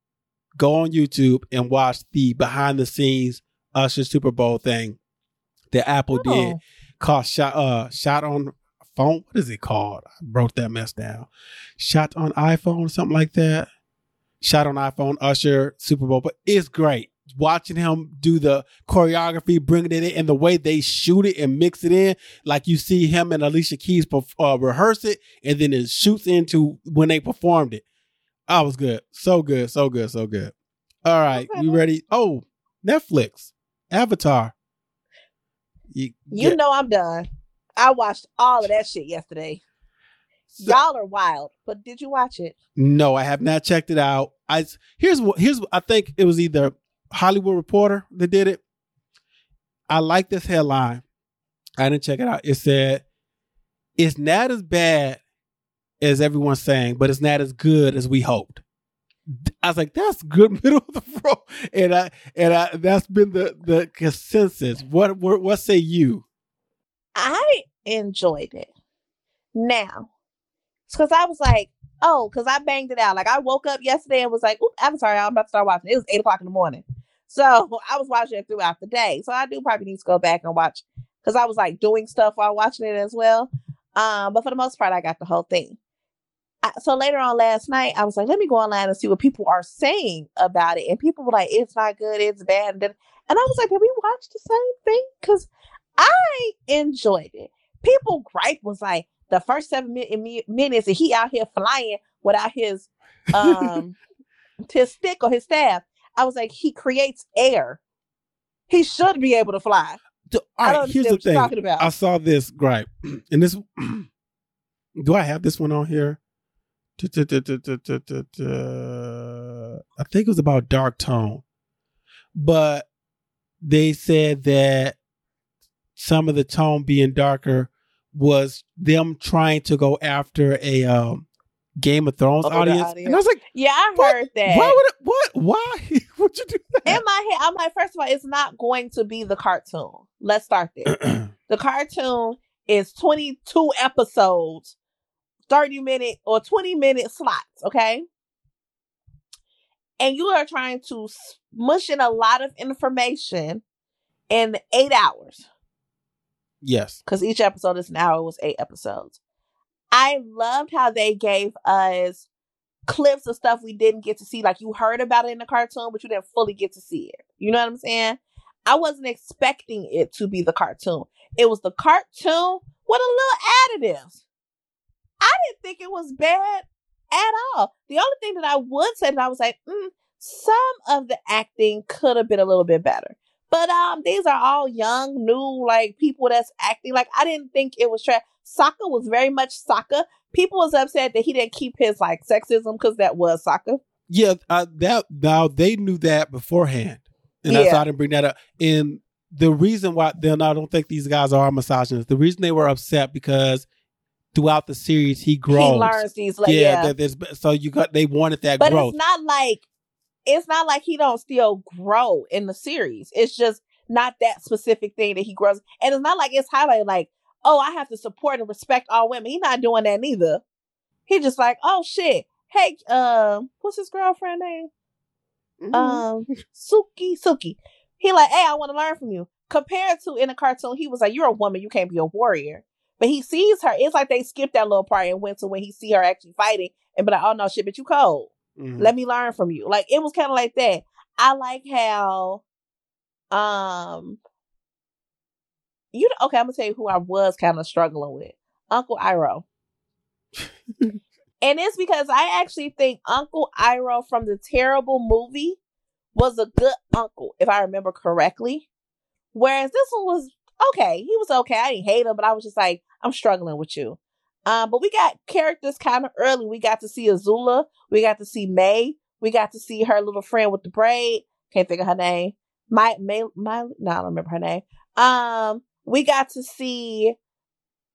go on YouTube and watch the behind the scenes Usher Super Bowl thing that Apple did Oh. called shot uh shot on phone. What is it called? I broke that mess down. Shot on iPhone, something like that. Shot on iPhone, Usher, Super Bowl, but it's great. Watching him do the choreography, bringing it in, and the way they shoot it and mix it in, like you see him and Alicia Keys uh, rehearse it, and then it shoots into when they performed it. I was good, so good, so good, so good. All right, Okay. you ready? Oh, Netflix, Avatar. You, You get- know I'm done. I watched all of that shit yesterday. So- Y'all are wild, but did you watch it? No, I have not checked it out. I here's what here's I think it was either Hollywood Reporter that did it. I like this headline. I didn't check it out. It said it's not as bad as everyone's saying, but it's not as good as we hoped. I was like, that's good middle of the road, and I and I that's been the the consensus. What what, what say you? I enjoyed it. Now, because I was like, oh, because I banged it out. Like I woke up yesterday and was like, "I'm sorry, I'm about to start watching." It was eight o'clock in the morning, so I was watching it throughout the day. So I do probably need to go back and watch because I was like doing stuff while watching it as well. Um, but for the most part, I got the whole thing. I, so later on last night, I was like, let me go online and see what people are saying about it. And people were like, it's not good, it's bad. And, I was like, did we watch the same thing? Because I enjoyed it. People gripe was like the first seven mi- mi- minutes and he out here flying without his um his stick or his staff. I was like, he creates air. He should be able to fly. I don't right, here's the what you're thing. talking about. I saw this gripe, and this. do I have this one on here? I think it was about dark tone, but they said that some of the tone being darker was them trying to go after a um, Game of Thrones Older audience. audience. and I was like, Yeah, I What? heard that. why would it? What? Why would you do that? In my head, I'm like, first of all, it's not going to be the cartoon. Let's start there. the cartoon is 22 episodes, 30 minute or 20 minute slots, okay? And you are trying to smush in a lot of information in eight hours yes. because each episode is an hour, it was eight episodes. I loved how they gave us clips of stuff we didn't get to see. Like you heard about it in the cartoon, but you didn't fully get to see it. You know what I'm saying? I wasn't expecting it to be the cartoon. It was the cartoon with a little additives. I didn't think it was bad at all. The only thing that I would say that I was like, mm, some of the acting could have been a little bit better. But um, these are all young, new, like people that's acting. Like I didn't think it was trash. Sokka was very much Sokka. People was upset that he didn't keep his like sexism because that was Sokka. Yeah, uh, that now they knew that beforehand, and that's Yeah. why I didn't bring that up. And the reason why then I don't think these guys are misogynists. The reason they were upset because throughout the series he grows. He learns these like yeah, yeah. that there's so you got they wanted that growth. but growth. it's not like it's not like he don't still grow in the series. It's just not that specific thing that he grows. And it's not like it's highlighted like, oh, I have to support and respect all women. He's not doing that neither. He just like, oh shit. Hey, um, what's his girlfriend name? Mm-hmm. Um, Suki, Suki. He like, hey, I want to learn from you. Compared to in a cartoon, he was like, you're a woman, you can't be a warrior. But he sees her. It's like they skipped that little part and went to when he see her actually fighting and be like, oh no, shit, but you cold. Mhm. Let me learn from you. Like it was kind of like that. I like how, um, you know, okay. I'm gonna tell you who I was kind of struggling with, Uncle Iroh. and it's because I actually think Uncle Iroh from the terrible movie was a good uncle, if I remember correctly. Whereas this one was okay. He was okay. I didn't hate him, but I was just like, I'm struggling with you. Um, but we got characters kind of early. We got to see Azula. We got to see Mai. We got to see her little friend with the braid. Can't think of her name. My May my no, I don't remember her name. Um, we got to see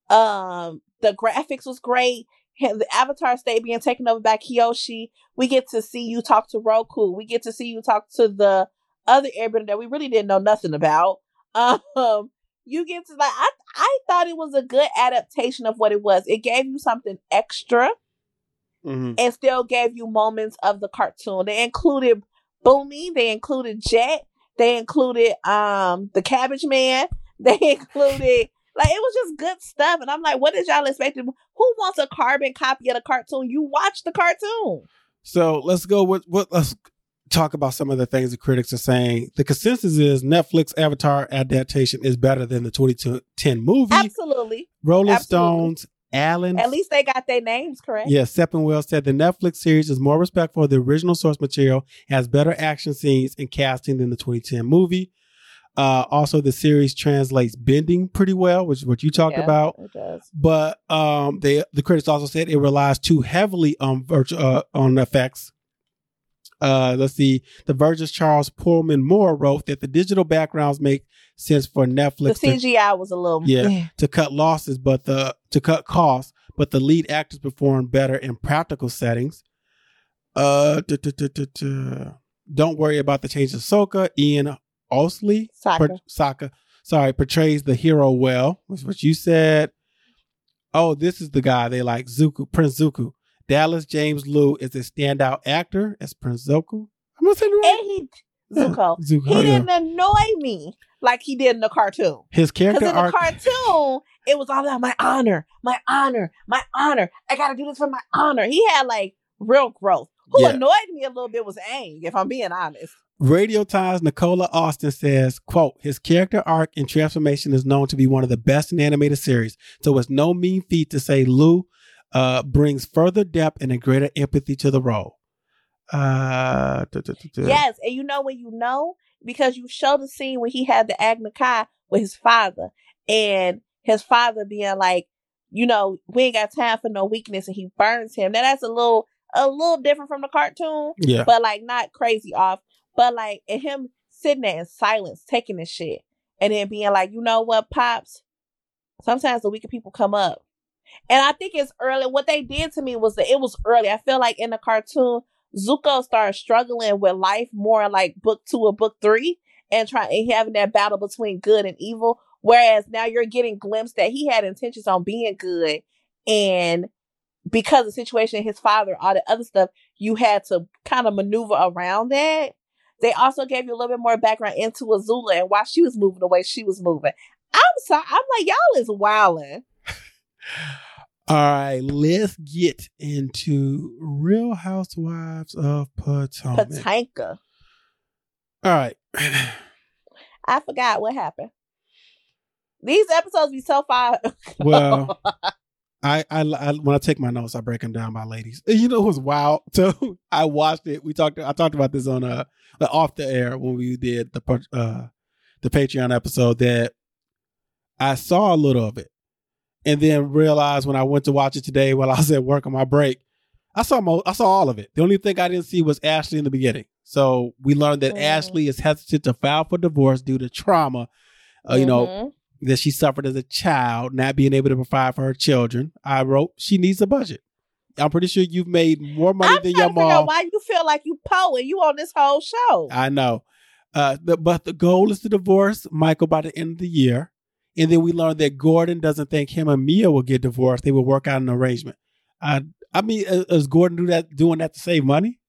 um the graphics was great. The Avatar state being taken over by Kyoshi. We get to see you talk to Roku. We get to see you talk to the other airbender that we really didn't know nothing about. Um, you get to like I I thought it was a good adaptation of what it was. It gave you something extra Mhm. and still gave you moments of the cartoon. They included Bumi, they included Jet, they included um the Cabbage Man, they included like it was just good stuff. And I'm like, what did y'all expect? Who wants a carbon copy of the cartoon? You watch the cartoon. So let's go with what let's talk about some of the things the critics are saying. The consensus is Netflix Avatar adaptation is better than the 2010 movie. Absolutely. Rolling absolutely. Stones, Alan At least they got their names correct. Yes, Yeah, Sepinwall said the Netflix series is more respectful of the original source material, has better action scenes and casting than the 2010 movie. Uh, also, the series translates bending pretty well, which is what you talked Yeah, about. It does. But um, they the critics also said it relies too heavily on virtu- uh, on effects. Uh, let's see. The Verge's Charles Pulliam-Moore wrote that the digital backgrounds make sense for The Netflix to CGI was a little Yeah. to cut losses, but the to cut costs, but the lead actors perform better in practical settings. Uh, duh, duh, duh, duh, duh. don't worry about the change of Sokka. Ian Ousley, Sokka. per- Sokka, sorry, portrays the hero well. Was what you said. Oh, this is the guy they like, Zuko, Prince Zuko. Dallas James Liu is a standout actor as Prince Zuko. I'm gonna say right. And he Zuko. Zuko, He yeah. didn't annoy me like he did in the cartoon. His character in the cartoon, it was all about my honor, my honor, my honor. I gotta do this for my honor. He had like real growth. Who Yeah. annoyed me a little bit was Aang, if I'm being honest. Radio Times Nicola Austin says, quote, his character arc and transformation is known to be one of the best in animated series. So it's no mean feat to say Liu uh, brings further depth and a greater empathy to the role. Uh, duh, duh, duh, duh. Yes, and you know when you know because you show the scene when he had the Agni Kai with his father, and his father being like, you know, we ain't got time for no weakness and he burns him. Now that's a little a little different from the cartoon, Yeah. but like not crazy off. But like and him sitting there in silence, taking this shit, and then being like, you know what, pops. Sometimes the weaker people come up, and I think it's early. What they did to me was that it was early. I feel like in the cartoon, Zuko started struggling with life more like book two or book three, and trying and having that battle between good and evil. Whereas now you're getting glimpse that he had intentions on being good, and because of the situation, his father, all the other stuff, you had to kind of maneuver around that. They also gave you a little bit more background into Azula and why she was moving the way she was moving. I'm sorry, I'm like y'all is wilding. All right, let's get into Real Housewives of Potomac. Patanka. All right. I forgot what happened. These episodes be so far. Well, I, I, I when I take my notes, I break them down by ladies. You know, it was wild. So I watched it. We talked. I talked about this on uh off the air when we did the uh the Patreon episode that I saw a little of it, and then realized when I went to watch it today while I was at work on my break, I saw mo- I saw all of it. The only thing I didn't see was Ashley in the beginning. So we learned that Mm. Ashley is hesitant to file for divorce due to trauma. Uh, you know, Mhm. that she suffered as a child, not being able to provide for her children. I wrote, she needs a budget. I'm pretty sure you've made more money I'm than your mom. why you feel like you Poe and you on this whole show. I know. Uh, the, but the goal is to divorce Michael by the end of the year. And then we learned that Gordon doesn't think him and Mia will get divorced. They will work out an arrangement. I, I mean, is, is Gordon do that, doing that to save money?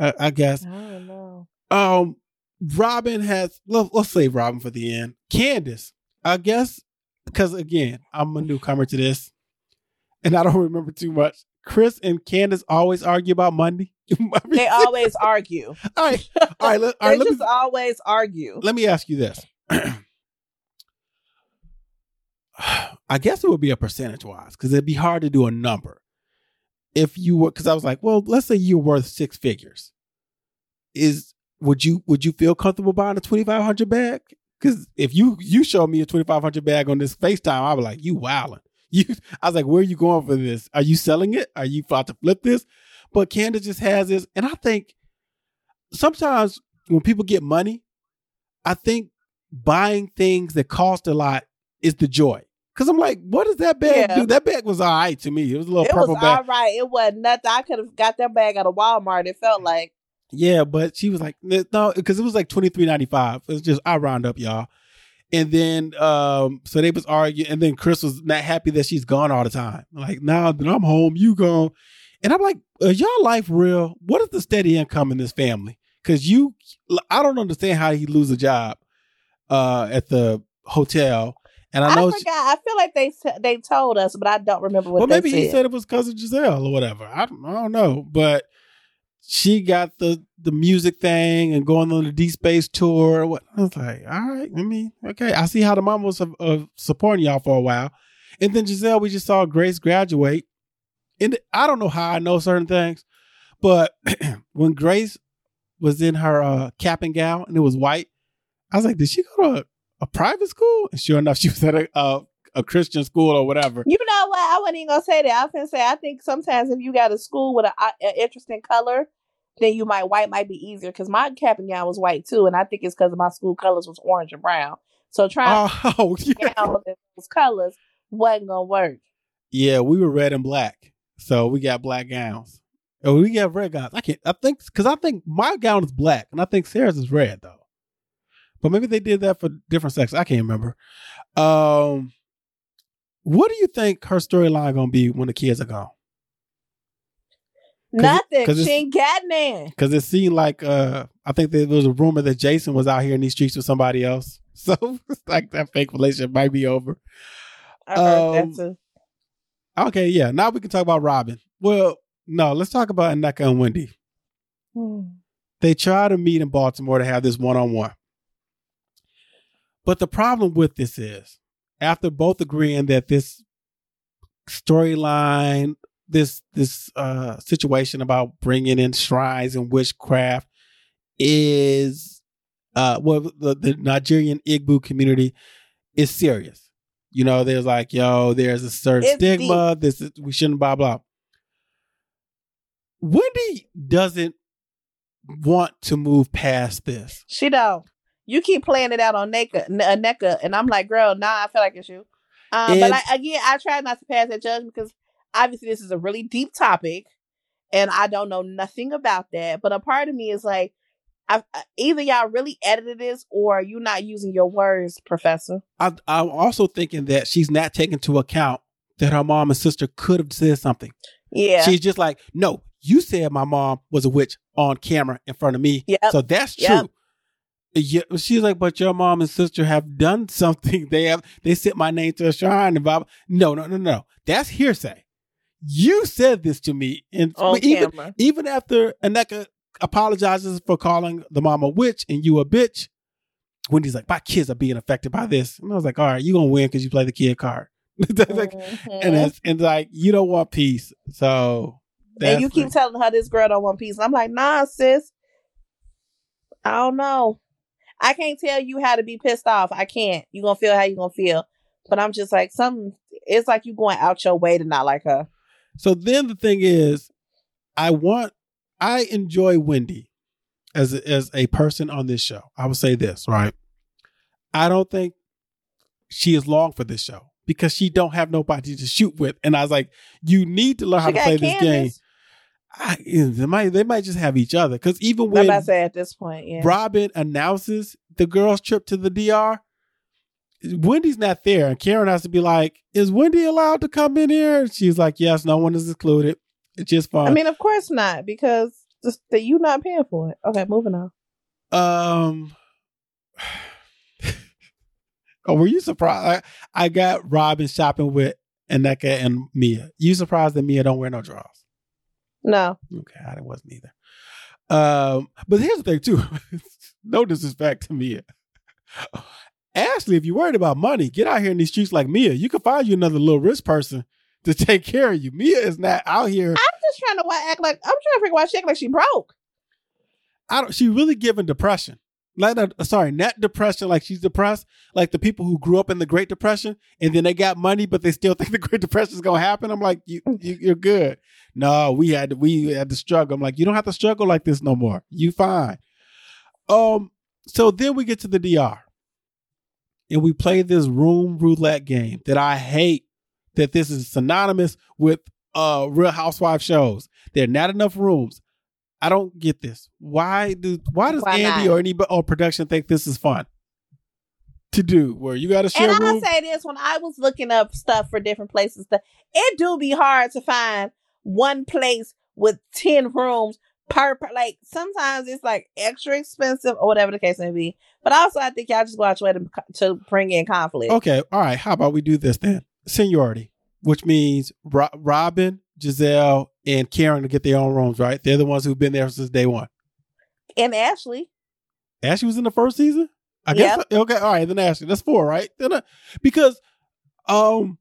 I, I guess. I don't know. Um, Robyn has. Let, let's save Robyn for the end. Candace, I guess, because again, I'm a newcomer to this, and I don't remember too much. Chris and Candace always argue about money. They always argue. all right, all right. Let, all they let just me always argue. let me ask you this. I guess it would be a percentage wise because it'd be hard to do a number. If you were, because I was like, well, let's say you're worth six figures. Is would you would you feel comfortable buying a twenty five hundred bag? Because if you you show me a twenty five hundred bag on this Facetime, I was like, you wilding. You, I was like, where are you going for this? Are you selling it? Are you about to flip this? But Candace just has this, and I think sometimes when people get money, I think buying things that cost a lot is the joy. Cause I'm like, what does that bag Yeah. do? That bag was all right to me. It was a little It was purple all bag. right. It wasn't nothing. I could have got that bag out of Walmart. It felt like Yeah, but she was like, no, because it was like twenty three ninety five. It was just I round up, y'all. And then um, so they was arguing, and then Chris was not happy that she's gone all the time. Like, now that I'm home, you gone. And I'm like, is y'all life real? What is the steady income in this family? Because you, I don't understand how he lose a job uh, at the hotel. And I I, forgot. she- I feel like they they told us, but I don't remember what well, maybe said. he said it was cousin Gizelle or whatever. I don't, I don't know, but she got the the music thing and going on the D Space tour. What I was like, all right, I mean, okay, I see how the mom was uh, supporting y'all for a while, and then Gizelle, we just saw Grace graduate, and I don't know how I know certain things, but when Grace was in her uh, cap and gown and it was white, I was like, did she go to a, private school? And sure enough, she was at a, a a Christian school or whatever. You know what? I wasn't even gonna say that. I was gonna say I think sometimes if you got a school with an interesting color, then you might white might be easier. Because my cap and gown was white too, and I think it's because my school colors was orange and brown. So trying Oh, to oh, yeah. those colors wasn't gonna work. Yeah, we were red and black, so we got black gowns. Oh, we got red gowns. I can't. I think because I think my gown is black, and I think Sarah's is red though. But maybe they did that for different sex. I can't remember. Um, what do you think her storyline gonna be when the kids are gone? it- Nothing. 'cause She ain't got none. Because it seemed like uh, I think there was a rumor that Jason was out here in these streets with somebody else. So it's like that fake relationship might be over. I heard Um, that too. Okay, yeah. Now we can talk about Robyn. Well, no, let's talk about Nneka and Wendy. Hmm. they try to meet in Baltimore to have this one on one. But the problem with this is, after both agreeing that this storyline, this this uh, situation about bringing in shrines and witchcraft is, uh, well, the, the Nigerian Igbo community is serious. You know, there's like, yo, there's a certain It's stigma. This is, we shouldn't blah blah. Wendy doesn't want to move past this. She don't. You keep playing it out on Nneka, N- uh, Nneka, and I'm like, girl, nah, I feel like it's you. Um, but like, again, I try not to pass that judgment because obviously this is a really deep topic, and I don't know nothing about that. But a part of me is like, I, I- either y'all really edited this, or you're not using your words, Professor. I, I'm also thinking that she's not taking into account that her mom and sister could have said something. Yeah, She's just like, no, you said my mom was a witch on camera in front of me. Yep. So that's true. Yep. Yeah, she's like, but your mom and sister have done something. They have they sent my name to a shrine and blah. No, no, no, no. That's hearsay. You said this to me, and on even camera. even after Nneka apologizes for calling the mom a witch and you a bitch, Wendy's like, my kids are being affected by this, and I was like, all right, you gonna win because you play the kid card. Like, Mhm. and it's and like you don't want peace, so and you keep like- telling her this girl don't want peace. And I'm like, nah, sis. I don't know. I can't tell you how to be pissed off. I can't. You gonna feel how you're gonna feel. But I'm just like some. It's like you going out your way to not like her. So then the thing is, I want, I enjoy Wendy as a, as a person on this show. I would say this right. I don't think she is long for this show because she don't have nobody to shoot with, and I was like, you need to learn how She to got play this game. I, they might they might just have each other because even when I say at this point, yeah. Robyn announces the girls' trip to the DR, Wendy's not there, and Karen has to be like, "Is Wendy allowed to come in here?" And she's like, "Yes, no one is excluded. It's just fun." I mean, of course not, because just that you not paying for it. Okay, moving on. um, oh, were you surprised? I, I got Robyn shopping with Nneka and Mia. You surprised that Mia don't wear no drawers? No, Okay, I wasn't either. Um, but here's the thing too. no disrespect to Mia. Ashley, if you're worried about money, get out here in these streets like Mia. You can find you another little rich person to take care of you. Mia is not out here. I'm just trying to why act like I'm trying to figure why she act like she broke. I don't. She really given depression. Uh, sorry, net depression. Like she's depressed. Like the people who grew up in the Great Depression and then they got money, but they still think the Great Depression is gonna happen. I'm like, you, you you're good. No, we had to, we had to struggle. I'm like, you don't have to struggle like this no more. You fine. Um. So then we get to the DR, and we play this room roulette game that I hate. That this is synonymous with uh Real Housewife shows. There are not enough rooms. I don't get this. Why do why does Why Andy not? or any or production think this is fun to do? Where you got to share And I'll say this: when I was looking up stuff for different places, that it do be hard to find one place with ten rooms per, per. Like sometimes it's like extra expensive or whatever the case may be. But also, I think y'all just go out your way to, to bring in conflict. Okay, all right. How about we do this then? Seniority, which means Ro- Robyn, Gizelle, and Karen to get their own rooms. Right? They're the ones who've been there since day one. And Ashley, Ashley was in the first season. I guess. Okay. All right. Then Ashley. That's four, right? Then uh, because um,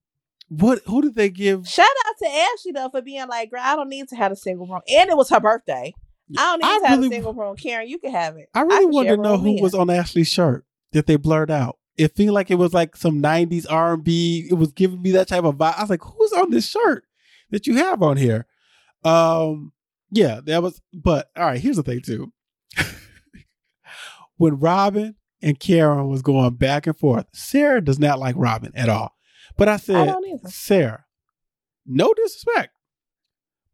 what? Who did they give? shout out to Ashley though for being like, "Girl, I don't need to have a single room," and it was her birthday. I don't need I to have a single room. Karen, you can have it. I really want to know who with was on Ashley's shirt that they blurred out. It felt like it was like some '90s R&B. It was giving me that type of vibe. I was like, "Who's on this shirt that you have on here?" Um, yeah, that was. But all right, here's the thing too. when Robyn and Karen was going back and forth, Sarah does not like Robyn at all. But I I said, don't. Sarah, no disrespect,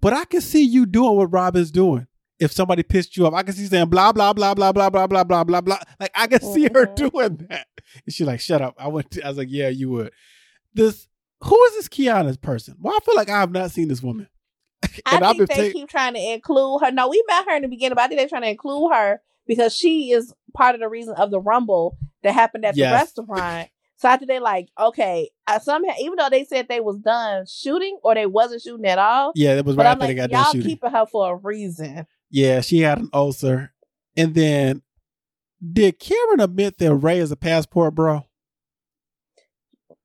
but I can see you doing what Robyn's doing. If somebody pissed you off, I can see saying blah blah blah blah blah blah blah blah blah blah. Like I can see her doing that. And she's like, "Shut up." I went. To, I was like, "Yeah, you would." This who is this Kiana's person? Well, I feel like I have not seen this woman. I And I've think they keep trying to include her. No, we met her in the beginning, but I think they're trying to include her because she is part of the reason of the rumble that happened at Yes. the restaurant. So I think they like, okay, uh, somehow even though they said they was done shooting or they wasn't shooting at all, Yeah, it was right after like, they got y'all done shooting. keeping her for a reason. Yeah, she had an ulcer. And then did Karen admit that Ray is a passport bro?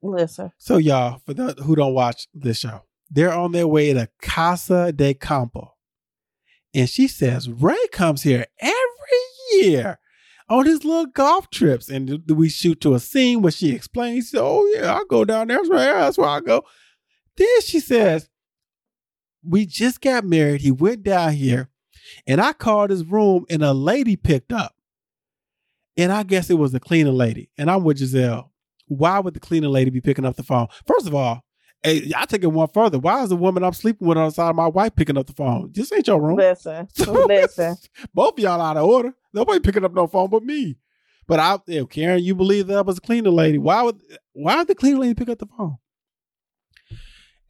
Listen, So y'all, for the who don't watch this show, they're on their way to Casa de Campo. And she says, Ray comes here every year on his little golf trips. And we shoot to a scene where she explains, Oh, yeah, I'll go down there. That's where, that's where I go. Then she says, We just got married. He went down here, and I called his room, and a lady picked up. And I guess it was the cleaning lady. And I'm with Gizelle. Why would the cleaning lady be picking up the phone? First of all, Hey, I take it one further. Why is the woman I'm sleeping with on the side of my wife picking up the phone? This ain't your room. Listen, listen. Both of y'all out of order. Nobody picking up no phone but me. But I, if Karen, you believe that I was a cleaner lady. Why would why would the cleaner lady pick up the phone?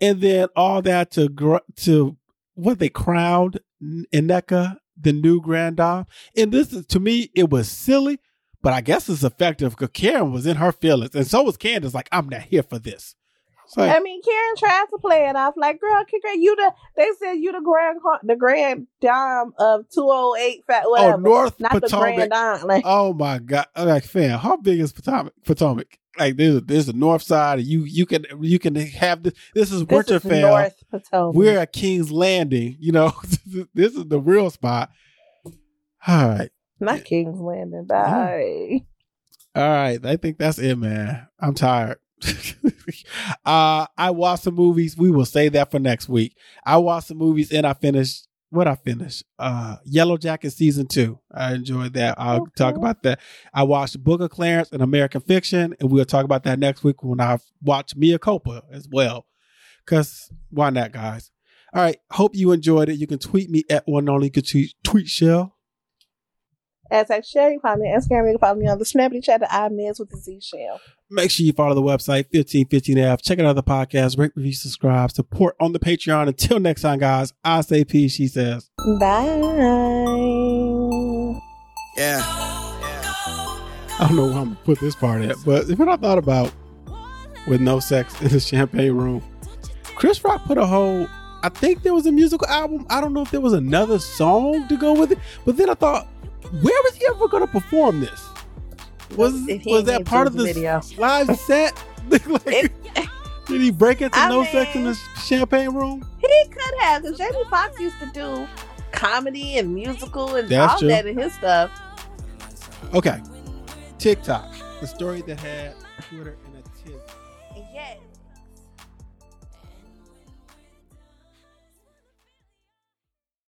And then all that to gr- to what they crowned Nneka the new grand dame. And this is to me, it was silly, but I guess it's effective because Karen was in her feelings, and so was Candace. Like I'm not here for this. Like, I mean, Karen tried to play it off like, "Girl, her. You the they said you the grand the grand dame of two oh eight fat oh, whatever, oh, North not the Potomac. grand dame." Like, Oh my god! Like, fam, how big is Potomac? Potomac? Like, there's a, there's the north side, you you can you can have this. This is this winter is. North Potomac. We're at King's Landing. You know, this is the real spot. All right, not King's Landing. Bye. all right. I think that's it, man. I'm tired. uh, I watched some movies. We will say that for next week. I watched some movies and I finished what I finished. Uh, Yellow Jacket season two. I enjoyed that. I'll Okay. talk about that. I watched Book of Clarence and American Fiction, and we'll talk about that next week when I watch Mea Culpa as well. Cause why not, guys? All right. Hope you enjoyed it. You can tweet me at one only tweet, tweet shell. As I share, you find me on Instagram. You can follow me on the Snappy Chat at iMiz with the Z Shell. Make sure you follow the website 1515F. Check out other podcasts, rate, review, subscribe, support on the Patreon. Until next time, guys. I say peace. She says. Bye. Yeah. I don't know where I'm gonna put this part at, but if I thought about with no sex in the champagne room, Chris Rock put a whole. I think there was a musical album. I don't know if there was another song to go with it, but then I thought, where was he ever going to perform this? Was was that part of the videos. live set? Like, It- did he break into I no sex in mean- the champagne room? He could have, because Jamie Foxx used to do comedy and musical and That's all true. that in his stuff. Okay, TikTok, the story that had Twitter